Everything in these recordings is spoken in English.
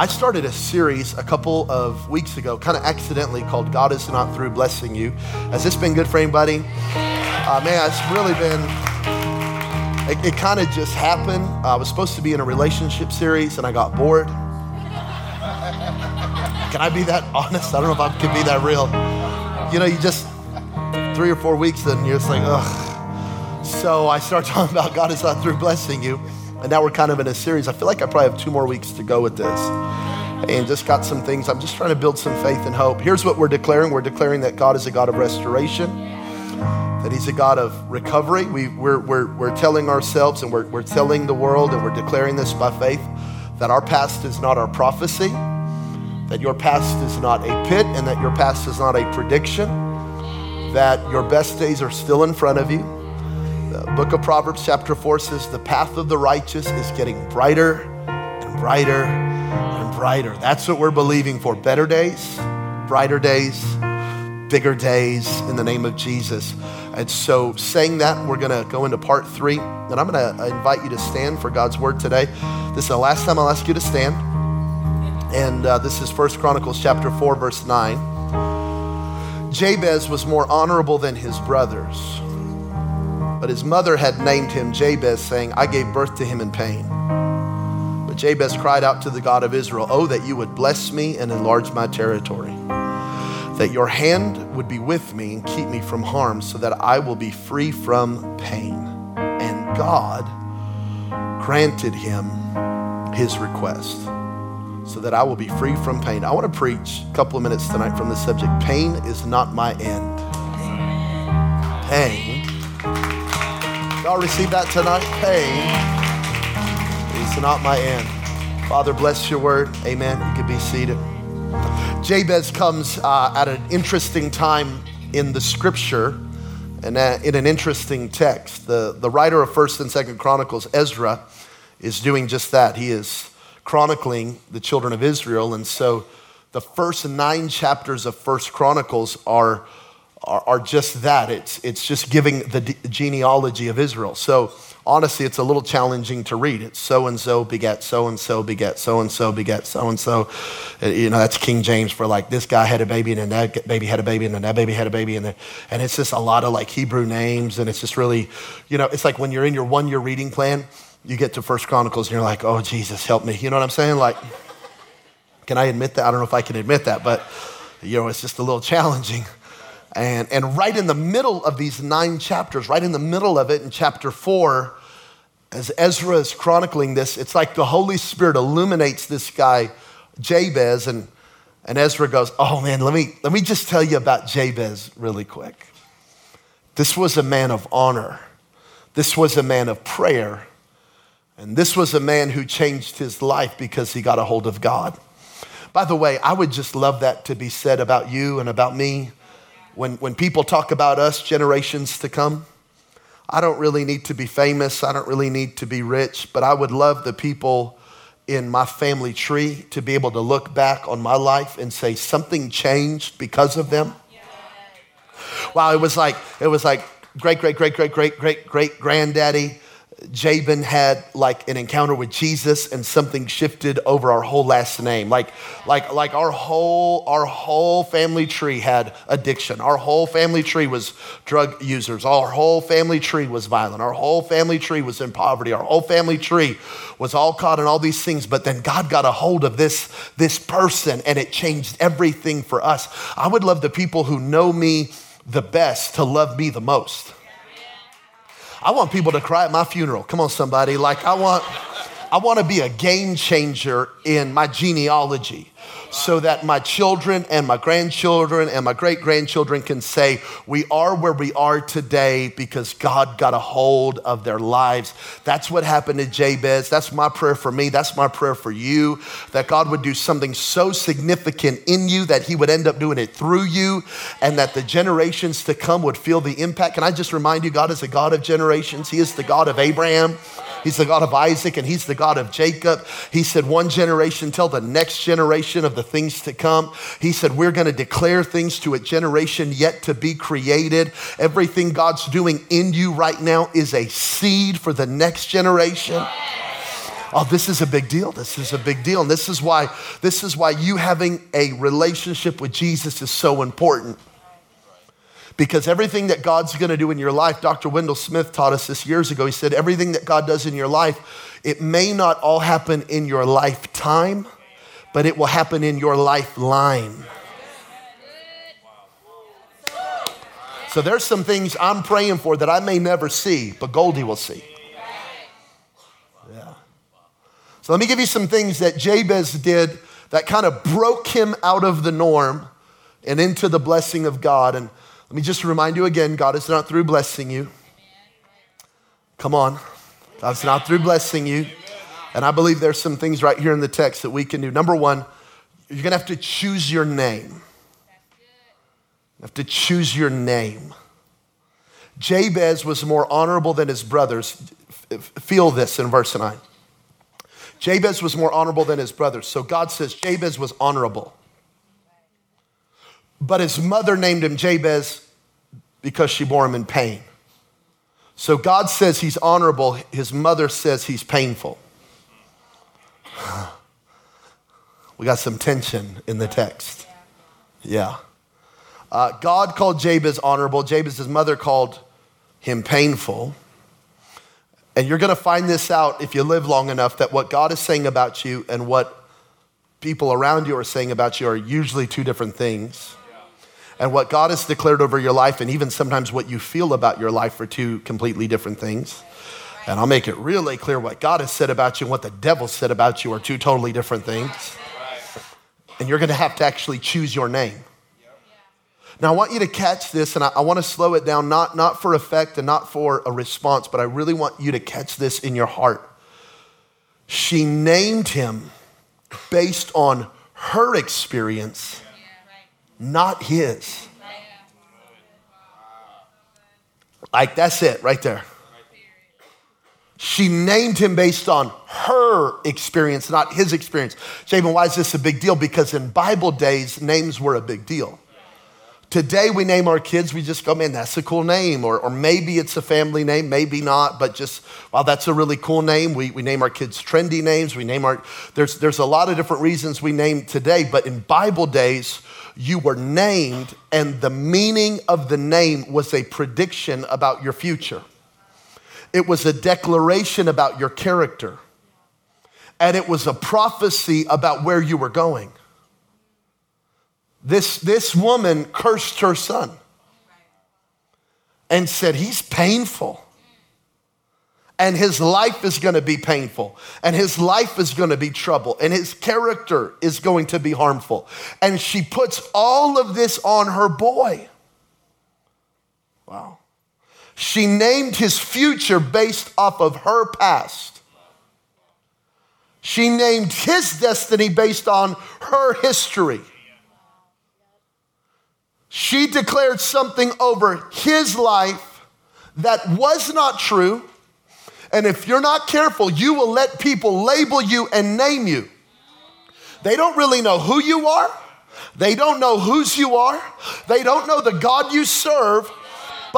I started a series a couple of weeks ago, kind of accidentally, called God is Not Through Blessing You. Has this been good for anybody? Uh, man, it's really been, it, it kind of just happened. I was supposed to be in a relationship series and I got bored. Can I be that honest? I don't know if I can be that real. You know, you just, three or four weeks, and you're just like, ugh. So I start talking about God is not through blessing you. And now we're kind of in a series. I feel like I probably have two more weeks to go with this. And just got some things. I'm just trying to build some faith and hope. Here's what we're declaring we're declaring that God is a God of restoration, that He's a God of recovery. We, we're, we're, we're telling ourselves and we're, we're telling the world, and we're declaring this by faith, that our past is not our prophecy, that your past is not a pit, and that your past is not a prediction, that your best days are still in front of you the book of Proverbs, chapter 4 says, The path of the righteous is getting brighter and brighter and brighter. That's what we're believing for. Better days, brighter days, bigger days in the name of Jesus. And so, saying that, we're going to go into part three. And I'm going to invite you to stand for God's word today. This is the last time I'll ask you to stand. And uh, this is First Chronicles chapter 4, verse 9. Jabez was more honorable than his brothers but his mother had named him Jabez, saying, I gave birth to him in pain. But Jabez cried out to the God of Israel, Oh, that you would bless me and enlarge my territory, that your hand would be with me and keep me from harm, so that I will be free from pain. And God granted him his request so that I will be free from pain. I want to preach a couple of minutes tonight from the subject Pain is not my end. Y'all receive that tonight? Pain is not my end. Father, bless your word. Amen. You can be seated. Jabez comes uh, at an interesting time in the scripture and uh, in an interesting text. The, the writer of 1st and 2nd Chronicles, Ezra, is doing just that. He is chronicling the children of Israel. And so the first nine chapters of 1st Chronicles are are, are just that. It's, it's just giving the genealogy of Israel. So honestly, it's a little challenging to read. It's so and so begat so and so begat so and so begat so and so. You know, that's King James for like this guy had a baby and then that baby had a baby and then that baby had a baby and then, and it's just a lot of like Hebrew names and it's just really, you know, it's like when you're in your one year reading plan, you get to First Chronicles and you're like, oh Jesus, help me. You know what I'm saying? Like, can I admit that? I don't know if I can admit that, but you know, it's just a little challenging. And, and right in the middle of these nine chapters, right in the middle of it in chapter four, as Ezra is chronicling this, it's like the Holy Spirit illuminates this guy, Jabez, and, and Ezra goes, Oh man, let me, let me just tell you about Jabez really quick. This was a man of honor, this was a man of prayer, and this was a man who changed his life because he got a hold of God. By the way, I would just love that to be said about you and about me when, when people talk about us generations to come, I don't really need to be famous. I don't really need to be rich, but I would love the people in my family tree to be able to look back on my life and say something changed because of them. Wow, it was like, it was like great, great, great, great, great, great, great granddaddy Jabin had like an encounter with Jesus and something shifted over our whole last name. Like, like, like our whole, our whole family tree had addiction. Our whole family tree was drug users. Our whole family tree was violent. Our whole family tree was in poverty. Our whole family tree was all caught in all these things. But then God got a hold of this, this person and it changed everything for us. I would love the people who know me the best to love me the most. I want people to cry at my funeral. Come on, somebody. Like, I want. I want to be a game changer in my genealogy so that my children and my grandchildren and my great grandchildren can say, We are where we are today because God got a hold of their lives. That's what happened to Jabez. That's my prayer for me. That's my prayer for you that God would do something so significant in you that He would end up doing it through you and that the generations to come would feel the impact. Can I just remind you, God is a God of generations, He is the God of Abraham. He's the God of Isaac and he's the God of Jacob. He said, one generation tell the next generation of the things to come. He said, we're going to declare things to a generation yet to be created. Everything God's doing in you right now is a seed for the next generation. Oh, this is a big deal. This is a big deal. And this is why this is why you having a relationship with Jesus is so important. Because everything that God's going to do in your life, Dr. Wendell Smith taught us this years ago. He said everything that God does in your life, it may not all happen in your lifetime, but it will happen in your lifeline. So there's some things I'm praying for that I may never see, but Goldie will see. Yeah. So let me give you some things that Jabez did that kind of broke him out of the norm and into the blessing of God. And let me just remind you again God is not through blessing you. Come on. God's not through blessing you. And I believe there's some things right here in the text that we can do. Number one, you're going to have to choose your name. You have to choose your name. Jabez was more honorable than his brothers. Feel this in verse 9. Jabez was more honorable than his brothers. So God says Jabez was honorable. But his mother named him Jabez because she bore him in pain. So God says he's honorable, his mother says he's painful. We got some tension in the text. Yeah. Uh, God called Jabez honorable. Jabez's mother called him painful. And you're going to find this out if you live long enough that what God is saying about you and what people around you are saying about you are usually two different things and what God has declared over your life, and even sometimes what you feel about your life, are two completely different things. And I'll make it really clear what God has said about you and what the devil said about you are two totally different things. And you're going to have to actually choose your name. Now, I want you to catch this, and I, I want to slow it down, not, not for effect and not for a response, but I really want you to catch this in your heart. She named him based on her experience not his. Like, that's it right there. She named him based on her experience, not his experience. Jabin, why is this a big deal? Because in Bible days, names were a big deal. Today, we name our kids, we just go, man, that's a cool name. Or, or maybe it's a family name, maybe not, but just, wow, that's a really cool name. We, we name our kids trendy names. We name our, there's, there's a lot of different reasons we name today, but in Bible days, you were named, and the meaning of the name was a prediction about your future. It was a declaration about your character, and it was a prophecy about where you were going. This, this woman cursed her son and said, He's painful. And his life is going to be painful. And his life is going to be trouble. And his character is going to be harmful. And she puts all of this on her boy. Wow she named his future based off of her past she named his destiny based on her history she declared something over his life that was not true and if you're not careful, you will let people label you and name you. They don't really know who you are. They don't know whose you are. They don't know the God you serve.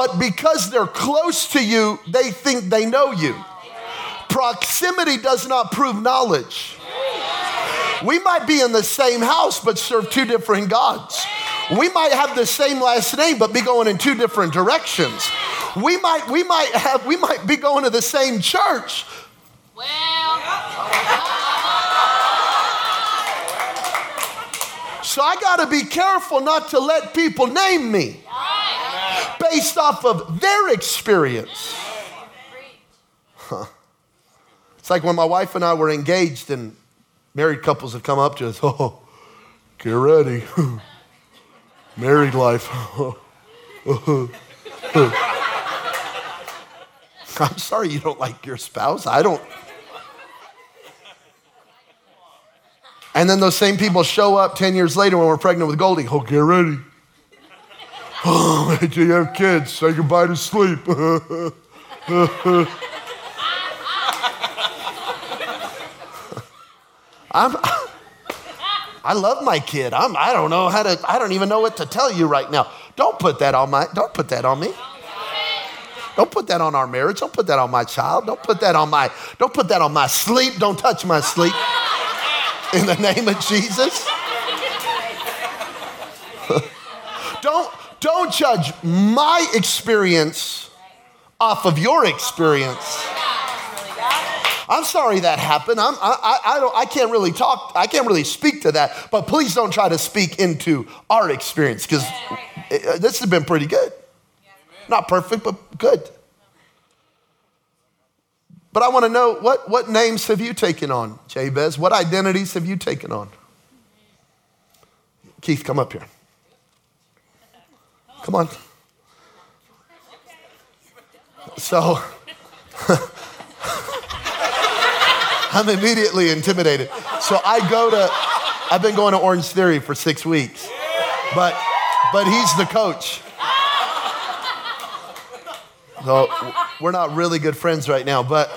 But because they're close to you, they think they know you. Proximity does not prove knowledge. We might be in the same house but serve two different gods. We might have the same last name but be going in two different directions we might, we might have, we might be going to the same church. Well. So I got to be careful not to let people name me based off of their experience. Huh. It's like when my wife and I were engaged, and married couples have come up to us. Oh, get ready. Married life. I'm sorry you don't like your spouse. I don't. And then those same people show up 10 years later when we're pregnant with Goldie. Oh, get ready. Do you have kids? Say goodbye to sleep. I'm, I love my kid. I'm, I don't know how to, I don't even know what to tell you right now. Don't put that on my, don't put that on me. Don't put that on our marriage. Don't put that on my child. Don't put that on my, don't put that on my sleep. Don't touch my sleep. In the name of Jesus. don't, don't judge my experience off of your experience. I'm sorry that happened. I'm, I, I, don't, I can't really talk, I can't really speak to that, but please don't try to speak into our experience because uh, this has been pretty good. Not perfect, but good. But I want to know what, what names have you taken on, Jabez? What identities have you taken on? Keith, come up here. Come on. So, I'm immediately intimidated. So I go to, I've been going to Orange Theory for six weeks, but, but he's the coach. So we're not really good friends right now, but,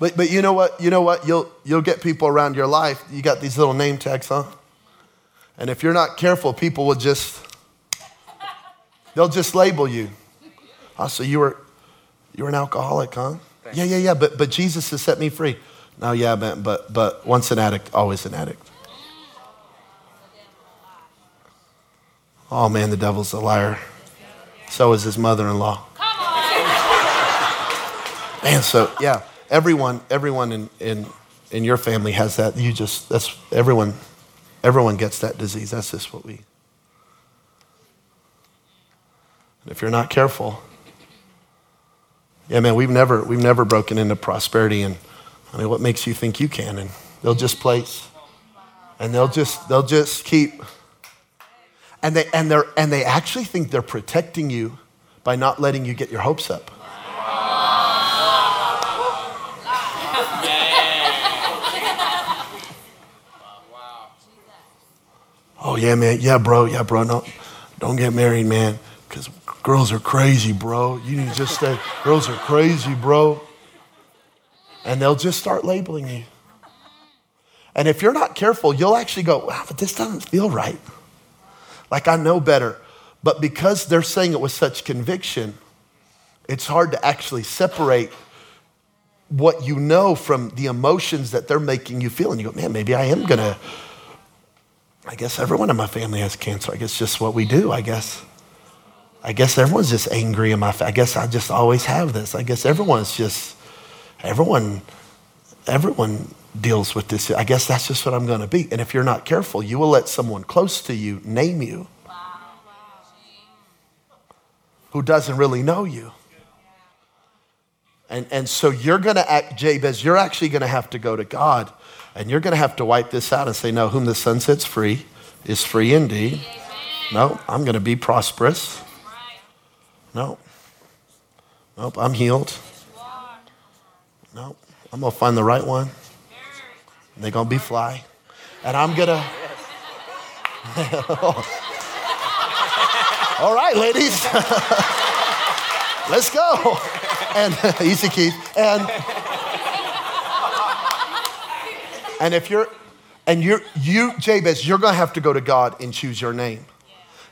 but, but you know what? You know what? You'll, you'll get people around your life. You got these little name tags, huh? And if you're not careful, people will just, they'll just label you. Oh, so you were, you were an alcoholic, huh? Yeah, yeah, yeah, but, but Jesus has set me free. No, yeah, but, but, but once an addict, always an addict. Oh man, the devil's a liar. So is his mother in law. Come on. Man, so yeah, everyone, everyone in, in, in your family has that. You just, that's, everyone, everyone gets that disease. That's just what we. If you're not careful, yeah, man, we've never, we've never broken into prosperity. And I mean, what makes you think you can? And they'll just place. And they'll just, they'll just keep. And they, and, they're, and they actually think they're protecting you by not letting you get your hopes up. Oh, yeah, man. Yeah, bro. Yeah, bro. No, don't get married, man. Because Girls are crazy, bro. You need to just stay. Girls are crazy, bro. And they'll just start labeling you. And if you're not careful, you'll actually go, wow, but this doesn't feel right. Like I know better. But because they're saying it with such conviction, it's hard to actually separate what you know from the emotions that they're making you feel. And you go, man, maybe I am going to. I guess everyone in my family has cancer. I guess just what we do, I guess. I guess everyone's just angry in my face. I guess I just always have this. I guess everyone's just, everyone, everyone deals with this. I guess that's just what I'm going to be. And if you're not careful, you will let someone close to you name you who doesn't really know you. And, and so you're going to act, Jabez, you're actually going to have to go to God and you're going to have to wipe this out and say, No, whom the Son sets free is free indeed. No, I'm going to be prosperous. No. Nope, I'm healed. Nope, I'm going to find the right one. They're going to be fly. And I'm going to. All right, ladies. Let's go. And easy, Keith. And and if you're and you're you Jabez, you're gonna have to go to God and choose your name.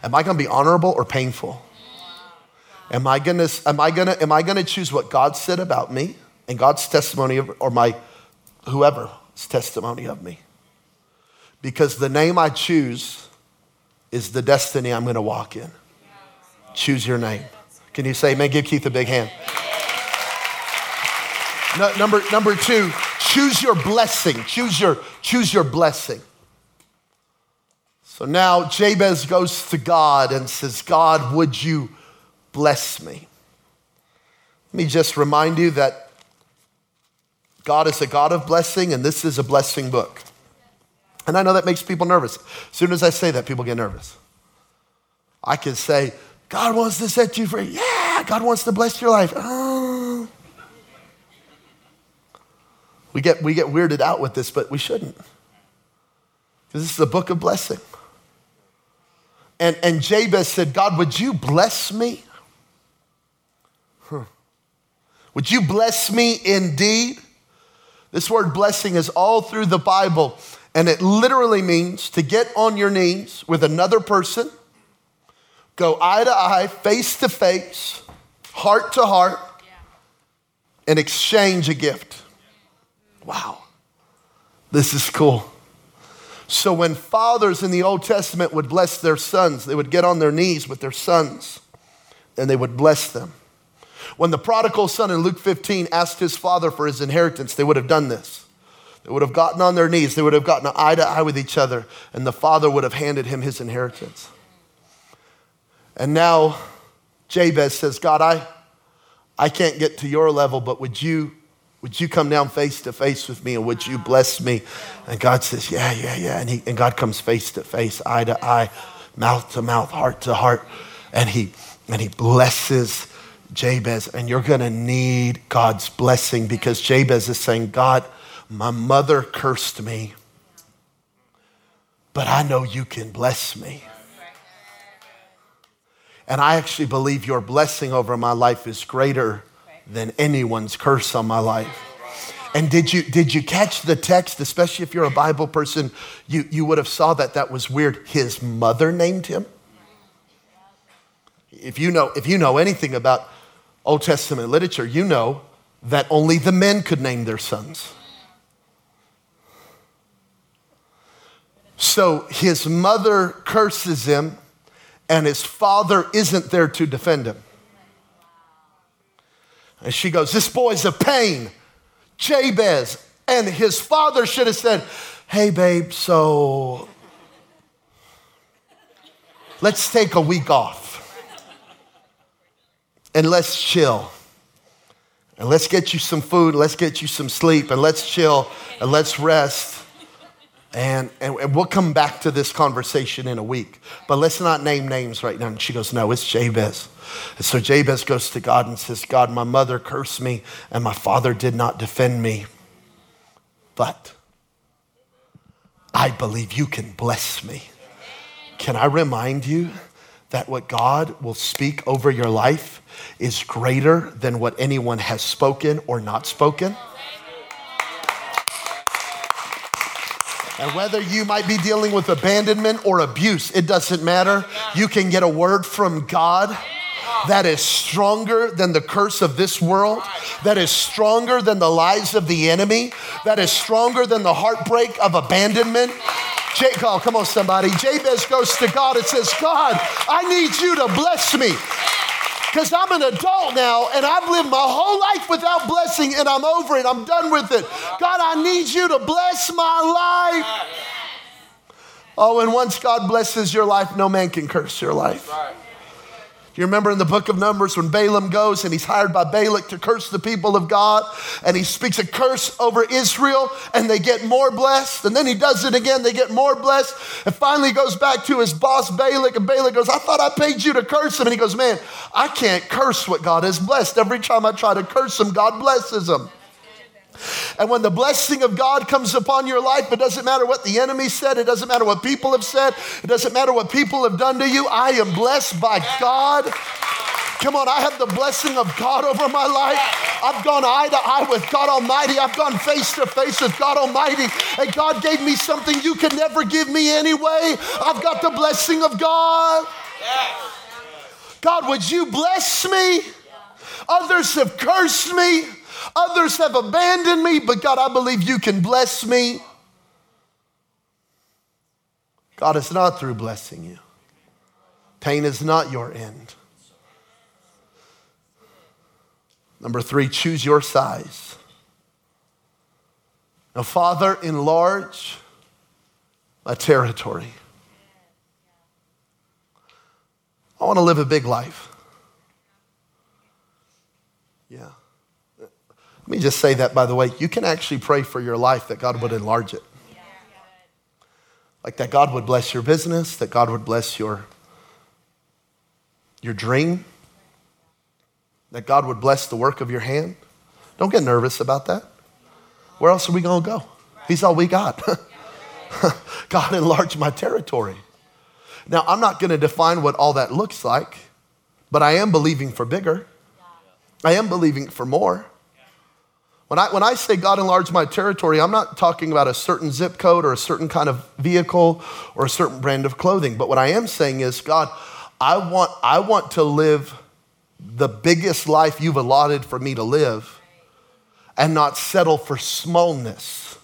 Am I gonna be honorable or painful? Am I gonna, am I gonna, am I gonna choose what God said about me and God's testimony of, or my whoever's testimony of me? Because the name I choose is the destiny I'm gonna walk in. Choose your name. Can you say, man, give Keith a big hand? No, number, number two, choose your blessing. Choose your, choose your blessing. So now Jabez goes to God and says, God, would you bless me. Let me just remind you that God is a God of blessing, and this is a blessing book. And I know that makes people nervous. As soon as I say that, people get nervous. I can say, God wants to set you free. Yeah, God wants to bless your life. Oh. We get, we get weirded out with this, but we shouldn't. Because this is a book of blessing. And, and Jabez said, God, would you bless me? Hmm. Would you bless me indeed? This word blessing is all through the Bible, and it literally means to get on your knees with another person, go eye to eye, face to face, heart to heart, and exchange a gift. Wow, this is cool. So, when fathers in the Old Testament would bless their sons, they would get on their knees with their sons and they would bless them. When the prodigal son in Luke 15 asked his father for his inheritance, they would have done this. They would have gotten on their knees, they would have gotten eye to eye with each other, and the father would have handed him his inheritance. And now Jabez says, God, I, I can't get to your level, but would you, would you come down face to face with me and would you bless me? And God says, Yeah, yeah, yeah. And, he, and God comes face to face, eye to eye, mouth to mouth, heart to heart. And he, and he blesses Jabez. And you're going to need God's blessing because Jabez is saying, God, my mother cursed me, but I know you can bless me. And I actually believe your blessing over my life is greater than anyone's curse on my life. And did you, did you catch the text, especially if you're a Bible person? You, you would have saw that that was weird. His mother named him. If you know, if you know anything about Old Testament literature, you know that only the men could name their sons. So his mother curses him, and his father isn't there to defend him. And she goes, This boy's a pain, Jabez. And his father should have said, Hey, babe, so let's take a week off and let's chill. And let's get you some food, let's get you some sleep, and let's chill and let's rest. And, and, and, we'll come back to this conversation in a week. But let's not name names right now. And she goes, No, it's Jabez. And so Jabez goes to God and says, God, my mother cursed me, and my father did not defend me. But I believe you can bless me. Can I remind you that what God will speak over your life is greater than what anyone has spoken or not spoken? And whether you might be dealing with abandonment or abuse, it doesn't matter. You can get a word from God that is stronger than the curse of this world, that is stronger than the lies of the enemy, that is stronger than the heartbreak of abandonment. Jacob, oh, come on, somebody. Jabez goes to God and says, God, I need you to bless me because I'm an adult now and I've lived my whole life without blessing and I'm over it. I'm done with it. God, I need you to bless my life. Oh, and once God blesses your life, no man can curse your life. You remember in the book of Numbers when Balaam goes and he's hired by Balak to curse the people of God, and he speaks a curse over Israel, and they get more blessed. And then he does it again, they get more blessed. And finally goes back to his boss, Balak, and Balak goes, I thought I paid you to curse him. And he goes, Man, I can't curse what God has blessed. Every time I try to curse him, God blesses him. And when the blessing of God comes upon your life, it doesn't matter what the enemy said, it doesn't matter what people have said, it doesn't matter what people have done to you. I am blessed by God. Come on, I have the blessing of God over my life. I've gone eye to eye with God Almighty. I've gone face to face with God Almighty. And God gave me something you could never give me anyway. I've got the blessing of God. God, would you bless me? Others have cursed me. Others have abandoned me, but God, I believe you can bless me. God is not through blessing you. Pain is not your end. Number three, choose your size. Now, Father, enlarge my territory. I want to live a big life. Yeah. Let me just say that, by the way. You can actually pray for your life that God would enlarge it. Like that God would bless your business, that God would bless your, your dream, that God would bless the work of your hand. Don't get nervous about that. Where else are we going to go? He's all we got. God enlarge my territory. Now, I'm not going to define what all that looks like, but I am believing for bigger. I am believing for more. When I, when I say God enlarge my territory, I'm not talking about a certain zip code or a certain kind of vehicle or a certain brand of clothing. But what I am saying is, God, I want, I want to live the biggest life you've allotted for me to live and not settle for smallness.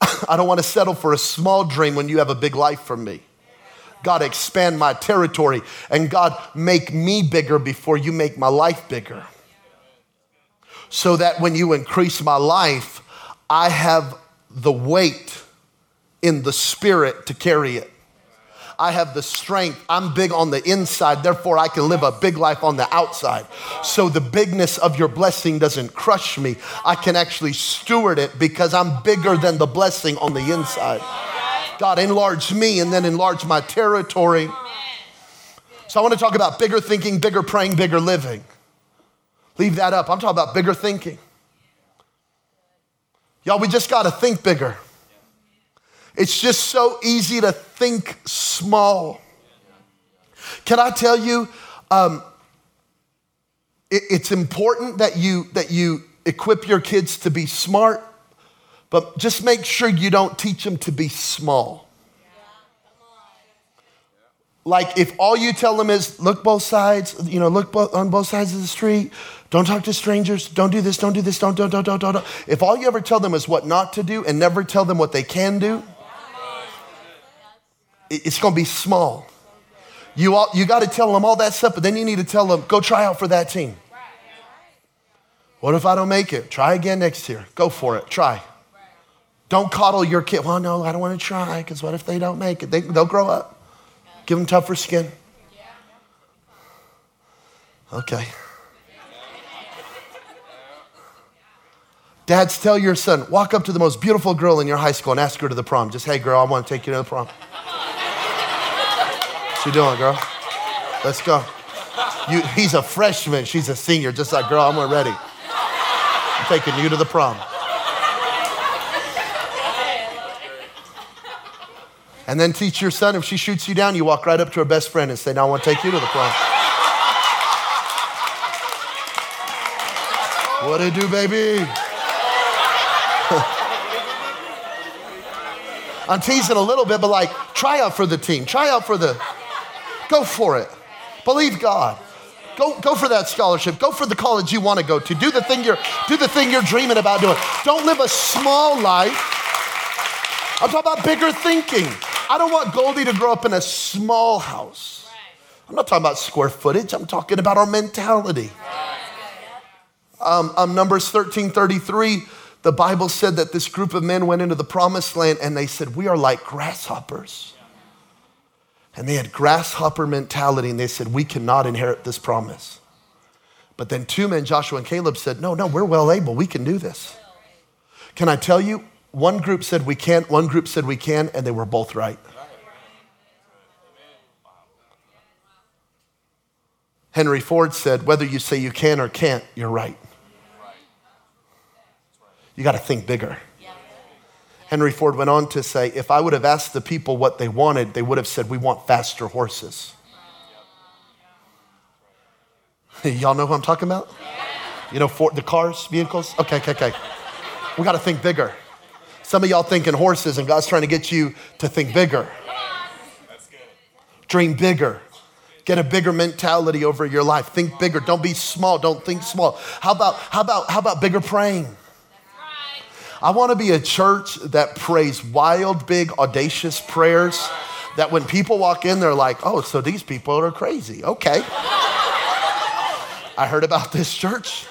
I don't want to settle for a small dream when you have a big life for me. God, expand my territory and God, make me bigger before you make my life bigger. So that when you increase my life, I have the weight in the spirit to carry it. I have the strength. I'm big on the inside, therefore, I can live a big life on the outside. So the bigness of your blessing doesn't crush me. I can actually steward it because I'm bigger than the blessing on the inside. God, enlarge me and then enlarge my territory. So I want to talk about bigger thinking, bigger praying, bigger living. Leave that up. I'm talking about bigger thinking. Y'all, we just got to think bigger. It's just so easy to think small. Can I tell you, um, it, it's important that you, that you equip your kids to be smart, but just make sure you don't teach them to be small. Like if all you tell them is look both sides, you know, look on both sides of the street, don't talk to strangers, don't do this, don't do this, don't, don't, don't, don't, don't. If all you ever tell them is what not to do and never tell them what they can do, it's going to be small. You, all, you got to tell them all that stuff, but then you need to tell them, go try out for that team. What if I don't make it? Try again next year. Go for it. Try. Don't coddle your kid. Well, no, I don't want to try because what if they don't make it? They, they'll grow up. Give them tougher skin. Okay. Dads, tell your son, walk up to the most beautiful girl in your high school and ask her to the prom. Just, hey, girl, I want to take you to the prom. What you doing, girl? Let's go. You, he's a freshman. She's a senior. Just like, girl, I'm ready. I'm taking you to the prom. And then teach your son if she shoots you down, you walk right up to her best friend and say, Now I want to take you to the prom. what it do, baby? I'm teasing a little bit, but like, try out for the team. Try out for the Go for it. Believe God. Go, go for that scholarship. Go for the college you want to go to. Do the thing you're do the thing you're dreaming about doing. Don't live a small life. I'm talking about bigger thinking. I don't want Goldie to grow up in a small house. I'm not talking about square footage. I'm talking about our mentality. Um, um, Numbers 13 33, the Bible said that this group of men went into the promised land and they said, We are like grasshoppers. And they had grasshopper mentality and they said, We cannot inherit this promise. But then two men, Joshua and Caleb, said, No, no, we're well able. We can do this. Can I tell you? One group said we can't, one group said we can, and they were both right. Henry Ford said, Whether you say you can or can't, you're right. You got to think bigger. Henry Ford went on to say, if I would have asked the people what they wanted, they would have said, We want faster horses. Y'all know who I'm talking about? You know, for the cars, vehicles? Okay, okay, okay. We got to think bigger. Some of y'all thinking horses, and God's trying to get you to think bigger. Dream bigger. Get a bigger mentality over your life. Think bigger. Don't be small. Don't think small. How about, how about, how about bigger praying? I want to be a church that prays wild, big, audacious prayers that when people walk in, they're like, oh, so these people are crazy. Okay. I heard about this church.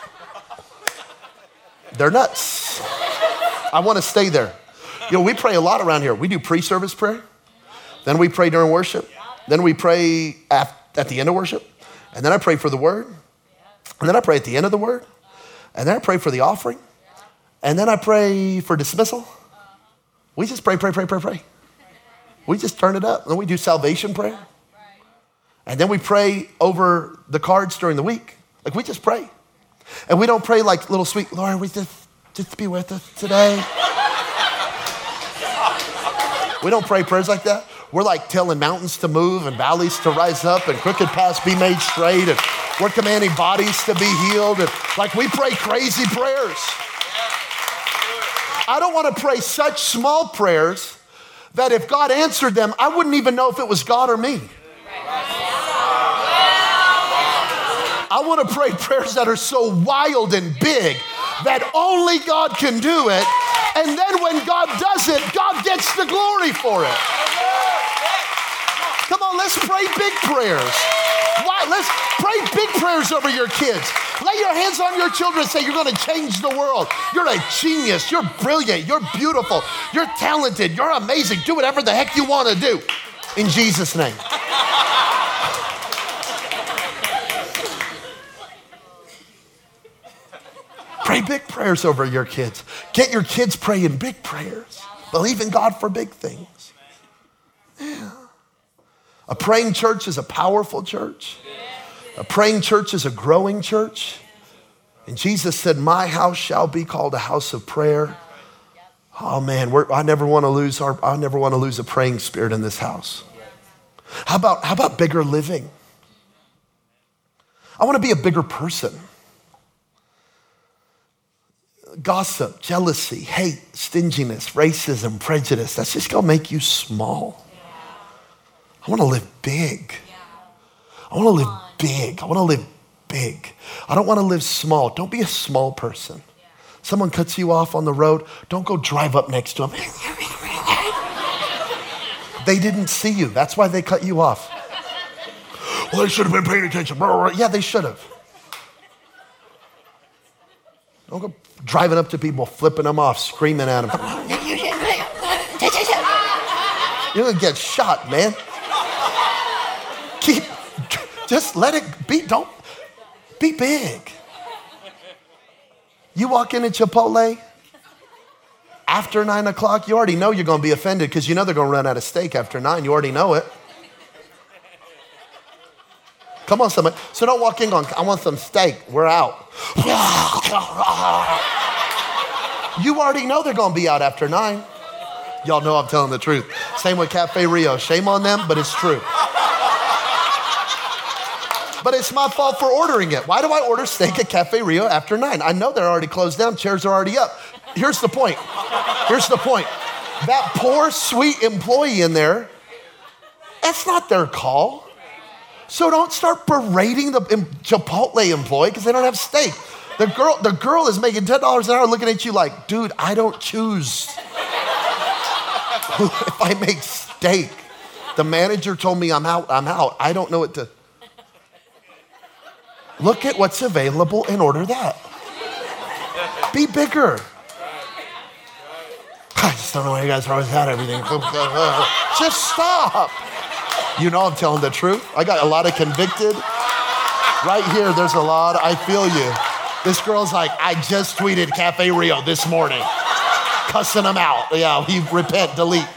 They're nuts. I want to stay there. You know, we pray a lot around here. We do pre service prayer, then we pray during worship, then we pray at, at the end of worship, and then I pray for the word, and then I pray at the end of the word, and then I pray for the offering. And then I pray for dismissal. We just pray, pray, pray, pray, pray. We just turn it up. Then we do salvation prayer. And then we pray over the cards during the week. Like we just pray. And we don't pray like little sweet, Lord, we just, just be with us today. we don't pray prayers like that. We're like telling mountains to move and valleys to rise up and crooked paths be made straight. And we're commanding bodies to be healed. And like we pray crazy prayers. I don't want to pray such small prayers that if God answered them, I wouldn't even know if it was God or me. I want to pray prayers that are so wild and big that only God can do it. And then when God does it, God gets the glory for it. Come on, let's pray big prayers. Let's pray big prayers over your kids. Lay your hands on your children and say, You're going to change the world. You're a genius. You're brilliant. You're beautiful. You're talented. You're amazing. Do whatever the heck you want to do. In Jesus' name. Pray big prayers over your kids. Get your kids praying big prayers. Believe in God for big things. A praying church is a powerful church. A praying church is a growing church. And Jesus said, My house shall be called a house of prayer. Oh man, I never want to lose our, I never want to lose a praying spirit in this house. How about, how about bigger living? I want to be a bigger person gossip, jealousy, hate, stinginess, racism, prejudice, that's just gonna make you small. I wanna live big. I wanna live big. I wanna live big. I don't wanna live small. Don't be a small person. Someone cuts you off on the road, don't go drive up next to them. they didn't see you. That's why they cut you off. Well, they should have been paying attention. Yeah, they should have. Don't go driving up to people, flipping them off, screaming at them. You're gonna get shot, man. Keep, just let it be. Don't be big. You walk in at Chipotle after nine o'clock, you already know you're gonna be offended because you know they're gonna run out of steak after nine. You already know it. Come on, somebody. So don't walk in going, I want some steak. We're out. you already know they're going to be out after nine. Y'all know I'm telling the truth. Same with Cafe Rio. Shame on them, but it's true. But it's my fault for ordering it. Why do I order steak at Cafe Rio after nine? I know they're already closed down, chairs are already up. Here's the point. Here's the point. That poor, sweet employee in there, that's not their call. So don't start berating the Chipotle employee because they don't have steak. The girl, the girl is making $10 an hour looking at you like, dude, I don't choose if I make steak. The manager told me I'm out, I'm out. I don't know what to. Look at what's available and order that. Be bigger. I just don't know why you guys are always at everything. Just stop. You know I'm telling the truth. I got a lot of convicted. Right here, there's a lot. I feel you. This girl's like, I just tweeted Cafe Rio this morning, cussing them out. Yeah, he repent, delete.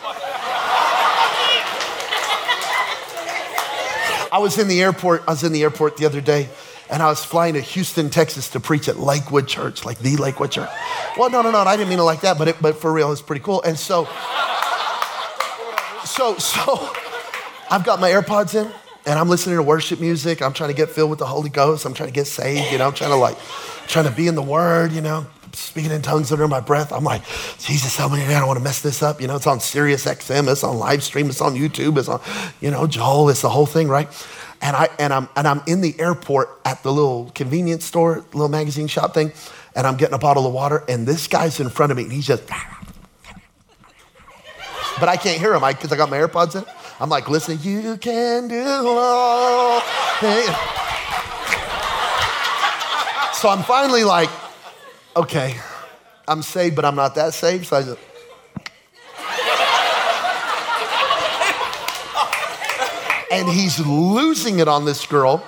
I was in the airport. I was in the airport the other day, and I was flying to Houston, Texas, to preach at Lakewood Church, like the Lakewood Church. Well, no, no, no, I didn't mean it like that, but it, but for real, it's pretty cool. And so, so, so. I've got my AirPods in and I'm listening to worship music. I'm trying to get filled with the Holy Ghost. I'm trying to get saved. You know, I'm trying to like, trying to be in the Word. You know, speaking in tongues under my breath. I'm like, Jesus, help me! I don't want to mess this up. You know, it's on Sirius XM. It's on live stream. It's on YouTube. It's on, you know, Joel. It's the whole thing, right? And I and I'm and I'm in the airport at the little convenience store, little magazine shop thing, and I'm getting a bottle of water, and this guy's in front of me, and he's just. But I can't hear him because I, I got my AirPods in. I'm like, listen, you can do all things. So I'm finally like, okay, I'm saved, but I'm not that saved. So I just, and he's losing it on this girl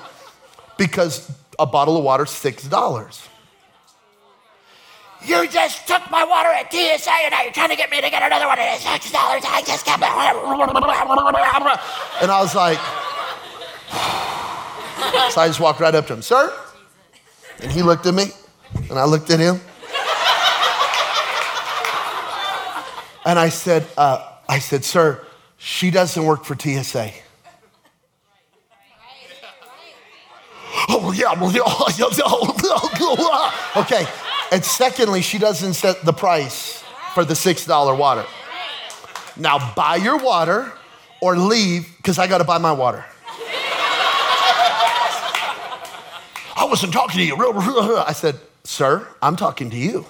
because a bottle of water six dollars. You just took my water at TSA and now you're trying to get me to get another one at $6. I just got And I was like, so I just walked right up to him, sir. And he looked at me and I looked at him. And I said, uh, I said, sir, she doesn't work for TSA. Oh, oh, yeah. Uh. okay. And secondly, she doesn't set the price for the $6 water. Now, buy your water or leave because I got to buy my water. I wasn't talking to you. I said, Sir, I'm talking to you.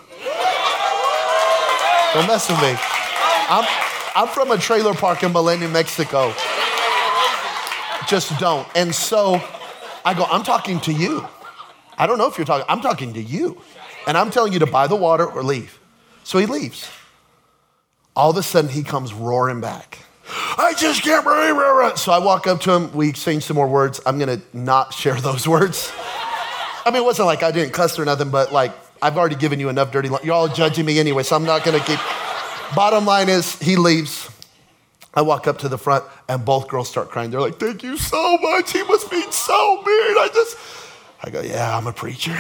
Don't mess with me. I'm, I'm from a trailer park in Millennium, Mexico. Just don't. And so I go, I'm talking to you. I don't know if you're talking, I'm talking to you. And I'm telling you to buy the water or leave. So he leaves. All of a sudden, he comes roaring back. I just can't believe it. So I walk up to him. We exchange some more words. I'm going to not share those words. I mean, it wasn't like I didn't cuss or nothing, but like I've already given you enough dirty. You're all judging me anyway, so I'm not going to keep. Bottom line is, he leaves. I walk up to the front, and both girls start crying. They're like, "Thank you so much. He must be so mean." I just, I go, "Yeah, I'm a preacher."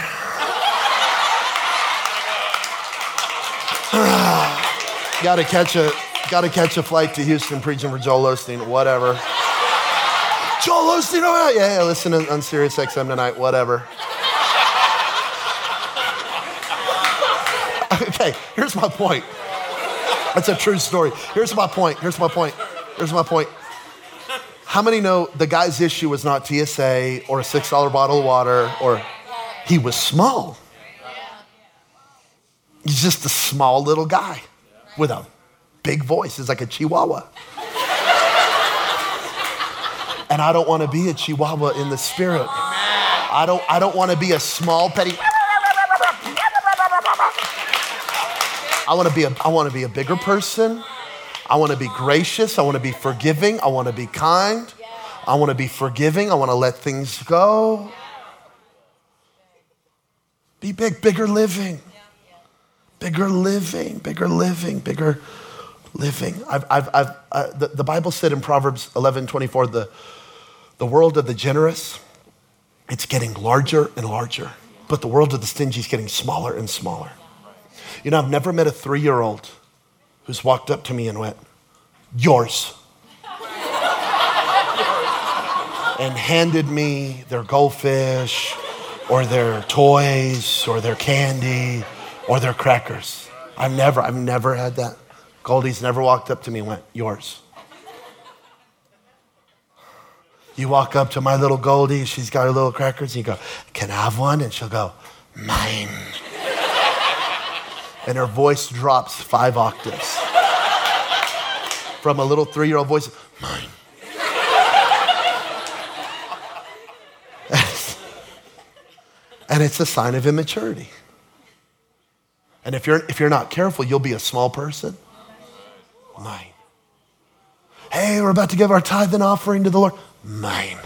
gotta catch a, gotta catch a flight to Houston preaching for Joel Osteen. Whatever. Joel Osteen, oh yeah, yeah, listen on Sirius XM tonight. Whatever. okay, here's my point. That's a true story. Here's my point. Here's my point. Here's my point. How many know the guy's issue was not TSA or a $6 bottle of water or he was small? He's just a small little guy with a big voice. He's like a chihuahua. and I don't want to be a chihuahua in the spirit. I don't, I don't want to be a small, petty. I want to be a, I want to be a bigger person. I want to be gracious. I want to be forgiving. I want to be kind. I want to be forgiving. I want to let things go. Be big, bigger living. Bigger living, bigger living, bigger living. I've, I've, I've, uh, the, the Bible said in Proverbs 11 24, the, the world of the generous, it's getting larger and larger, but the world of the stingy is getting smaller and smaller. You know, I've never met a three year old who's walked up to me and went, Yours. and handed me their goldfish or their toys or their candy or their crackers. I've never, I've never had that. Goldie's never walked up to me and went, Yours. You walk up to my little Goldie, she's got her little crackers, and you go, Can I have one? And she'll go, Mine and her voice drops five octaves from a little three year old voice, mine. and it's a sign of immaturity. And if you're, if you're not careful, you'll be a small person. Mine. Hey, we're about to give our tithe and offering to the Lord. Mine.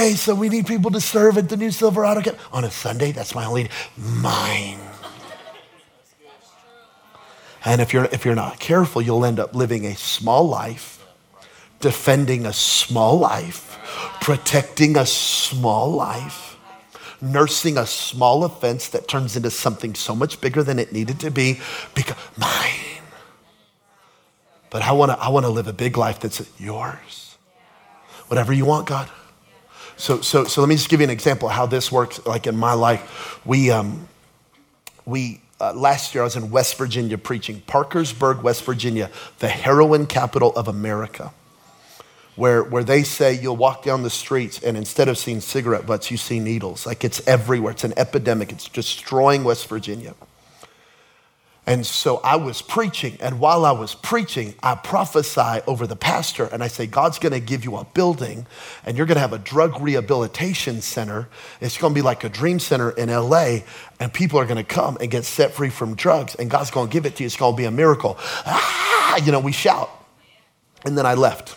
Hey, so we need people to serve at the new Silverado camp. On a Sunday, that's my only, mine. And if you're, if you're not careful, you'll end up living a small life, defending a small life, protecting a small life, nursing a small offense that turns into something so much bigger than it needed to be because mine. But I wanna, I wanna live a big life that's yours. Whatever you want, God. So, so, so let me just give you an example of how this works. Like in my life, we, um, we uh, last year I was in West Virginia preaching, Parkersburg, West Virginia, the heroin capital of America, where, where they say you'll walk down the streets and instead of seeing cigarette butts, you see needles. Like it's everywhere. It's an epidemic. It's destroying West Virginia. And so I was preaching, and while I was preaching, I prophesy over the pastor, and I say, God's gonna give you a building, and you're gonna have a drug rehabilitation center. It's gonna be like a dream center in LA, and people are gonna come and get set free from drugs, and God's gonna give it to you. It's gonna be a miracle. Ah, you know, we shout. And then I left.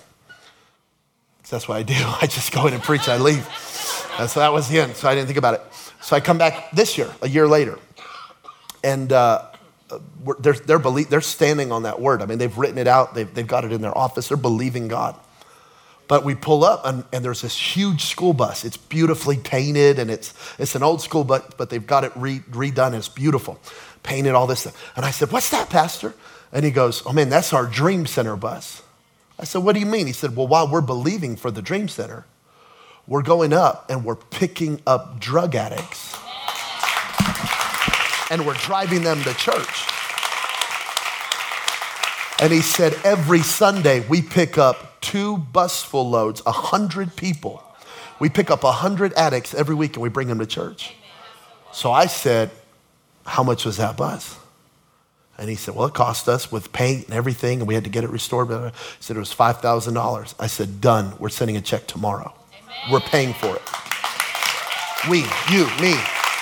That's what I do. I just go in and preach, I leave. And so that was the end, so I didn't think about it. So I come back this year, a year later, and uh, they're, they're, they're standing on that word. I mean, they've written it out, they've, they've got it in their office, they're believing God. But we pull up and, and there's this huge school bus. It's beautifully painted and it's, it's an old school bus, but they've got it re- redone. It's beautiful, painted, all this stuff. And I said, What's that, Pastor? And he goes, Oh man, that's our Dream Center bus. I said, What do you mean? He said, Well, while we're believing for the Dream Center, we're going up and we're picking up drug addicts and we're driving them to church. And he said, every Sunday we pick up two busful loads, a hundred people. We pick up a 100 addicts every week and we bring them to church. So I said, How much was that bus? And he said, Well, it cost us with paint and everything, and we had to get it restored. He said it was $5,000. I said, Done. We're sending a check tomorrow. Amen. We're paying for it. We, you, me,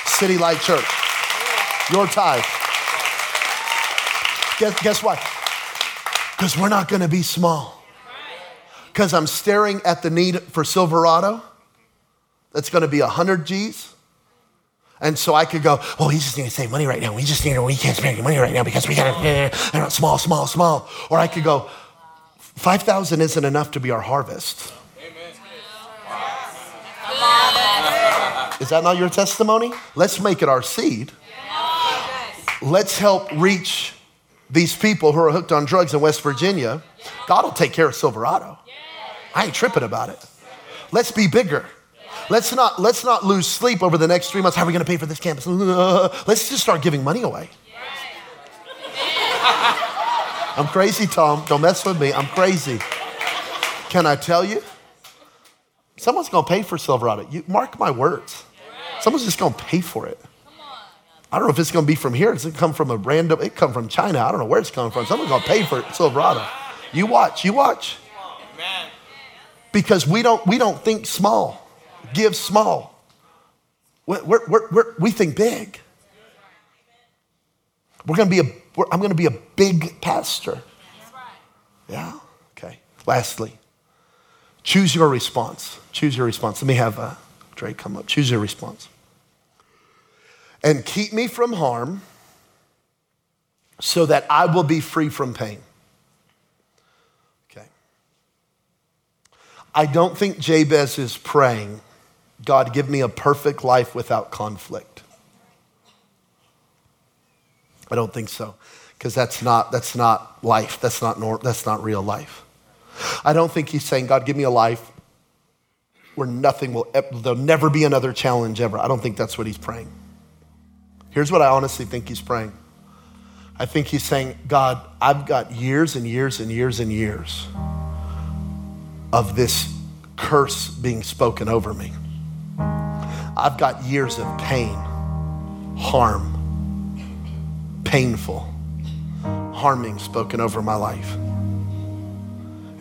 City Light Church, your tithe. Guess, guess what? Because we're not going to be small. Because I'm staring at the need for Silverado. That's going to be 100 G's. And so I could go, well, we just need to save money right now. We just need to, we can't spend any money right now because we got to, uh, small, small, small. Or I could go, 5,000 isn't enough to be our harvest. Is that not your testimony? Let's make it our seed. Let's help reach these people who are hooked on drugs in West Virginia. God will take care of Silverado. I ain't tripping about it. Let's be bigger. Let's not, let's not lose sleep over the next three months. How are we going to pay for this campus? Let's just start giving money away. I'm crazy, Tom. Don't mess with me. I'm crazy. Can I tell you? Someone's going to pay for Silverado. You mark my words. Someone's just going to pay for it. I don't know if it's going to be from here. It's going to come from a random, it come from China. I don't know where it's coming from. Someone's going to pay for it, Silverado. You watch, you watch. Because we don't, we don't think small, give small. We're, we're, we're, we think big. We're going to be a, I'm going to be a big pastor. Yeah? Okay. Lastly, choose your response. Choose your response. Let me have uh, Drake come up. Choose your response and keep me from harm so that I will be free from pain. Okay. I don't think Jabez is praying, God, give me a perfect life without conflict. I don't think so, because that's not, that's not life. That's not, nor- that's not real life. I don't think he's saying, God, give me a life where nothing will, there'll never be another challenge ever. I don't think that's what he's praying. Here's what I honestly think he's praying I think he's saying, God, I've got years and years and years and years of this curse being spoken over me. I've got years of pain, harm, painful, harming spoken over my life.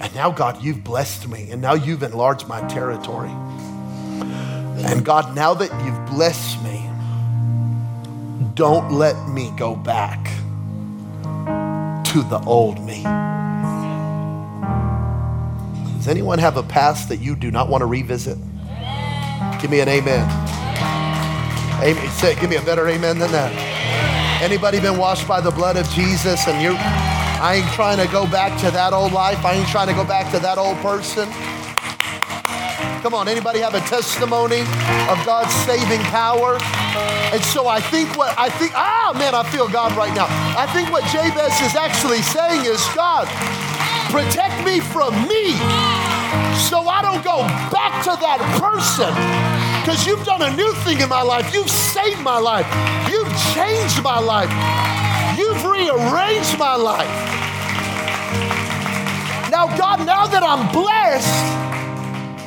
And now, God, you've blessed me, and now you've enlarged my territory. And God, now that you've blessed me, don't let me go back to the old me. Does anyone have a past that you do not want to revisit? Give me an amen. Amen. Say, give me a better amen than that. Anybody been washed by the blood of Jesus and you I ain't trying to go back to that old life. I ain't trying to go back to that old person. Come on, anybody have a testimony of God's saving power? And so I think what I think, ah, man, I feel God right now. I think what Jabez is actually saying is, God, protect me from me so I don't go back to that person. Because you've done a new thing in my life. You've saved my life. You've changed my life. You've rearranged my life. Now, God, now that I'm blessed,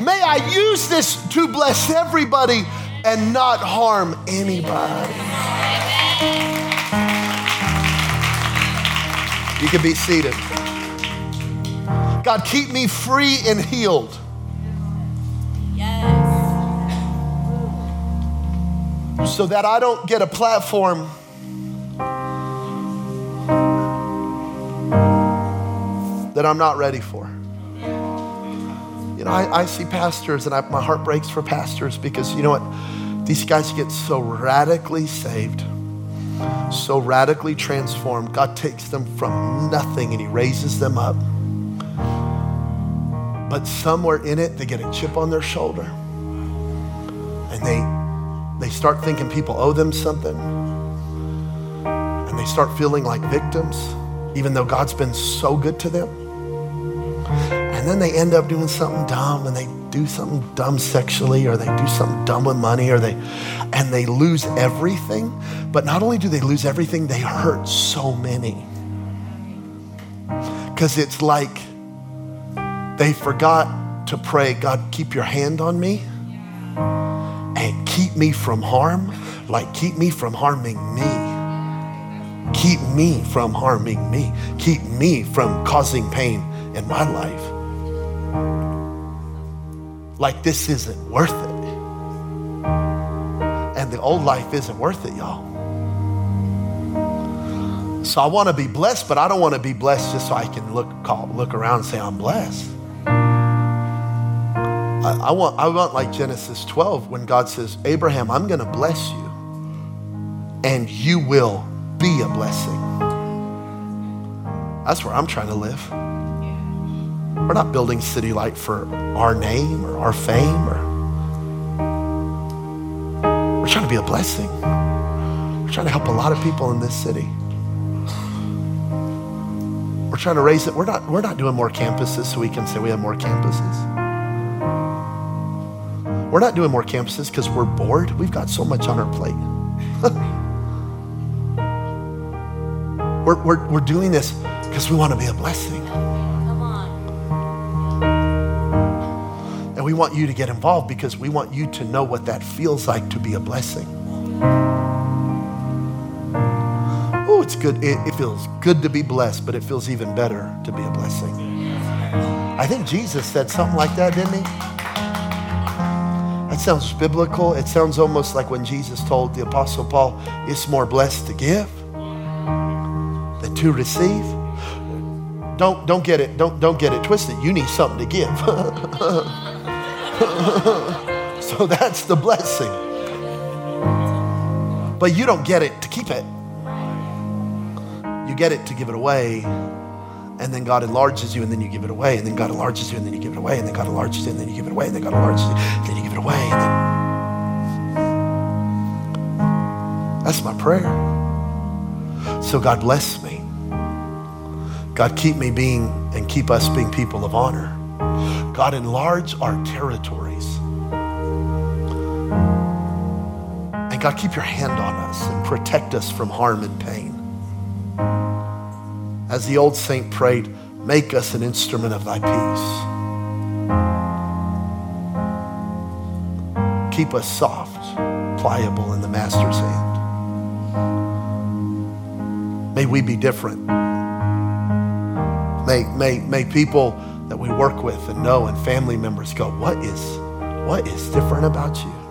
May I use this to bless everybody and not harm anybody. You can be seated. God, keep me free and healed. Yes. So that I don't get a platform that I'm not ready for. You know, I, I see pastors and I, my heart breaks for pastors because you know what? These guys get so radically saved, so radically transformed. God takes them from nothing and He raises them up. But somewhere in it, they get a chip on their shoulder and they, they start thinking people owe them something and they start feeling like victims, even though God's been so good to them. And then they end up doing something dumb and they do something dumb sexually or they do something dumb with money or they and they lose everything. But not only do they lose everything, they hurt so many. Cuz it's like they forgot to pray, God, keep your hand on me and keep me from harm, like keep me from harming me. Keep me from harming me. Keep me from causing pain in my life. Like this isn't worth it. And the old life isn't worth it, y'all. So I want to be blessed, but I don't want to be blessed just so I can look, call, look around and say I'm blessed. I, I, want, I want like Genesis 12 when God says, Abraham, I'm going to bless you and you will be a blessing. That's where I'm trying to live. We're not building City Light for our name or our fame or we're trying to be a blessing. We're trying to help a lot of people in this city. We're trying to raise it. We're not, we're not doing more campuses so we can say we have more campuses. We're not doing more campuses because we're bored. We've got so much on our plate. we're, we're, we're doing this because we want to be a blessing. And we want you to get involved because we want you to know what that feels like to be a blessing. Oh, it's good. It, it feels good to be blessed, but it feels even better to be a blessing. I think Jesus said something like that, didn't he? That sounds biblical. It sounds almost like when Jesus told the Apostle Paul, it's more blessed to give than to receive. Don't, don't get it, don't, don't get it twisted. You need something to give. so that's the blessing. But you don't get it to keep it. You get it to give it away and then God enlarges you, and then you give it away, and then God enlarges you, and then you give it away, and then God enlarges you, and then you give it away, and then God enlarges you, and then you give it away. Then... That's my prayer. So God bless me. God keep me being and keep us being people of honor. God enlarge our territories. God keep your hand on us and protect us from harm and pain. As the old saint prayed, make us an instrument of thy peace. Keep us soft, pliable in the master's hand. May we be different. May, may, may people that we work with and know and family members go, what is, what is different about you?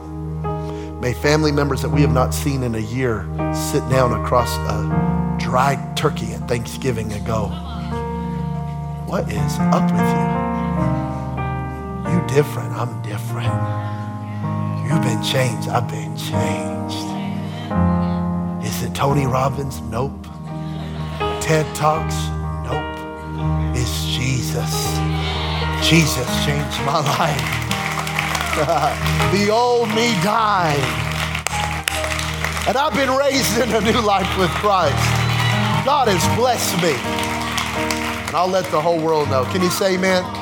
May family members that we have not seen in a year sit down across a dried turkey at Thanksgiving and go, What is up with you? You different, I'm different. You've been changed, I've been changed. Is it Tony Robbins? Nope. TED Talks? Nope. It's Jesus. Jesus changed my life. the old me died. And I've been raised in a new life with Christ. God has blessed me. And I'll let the whole world know. Can you say amen?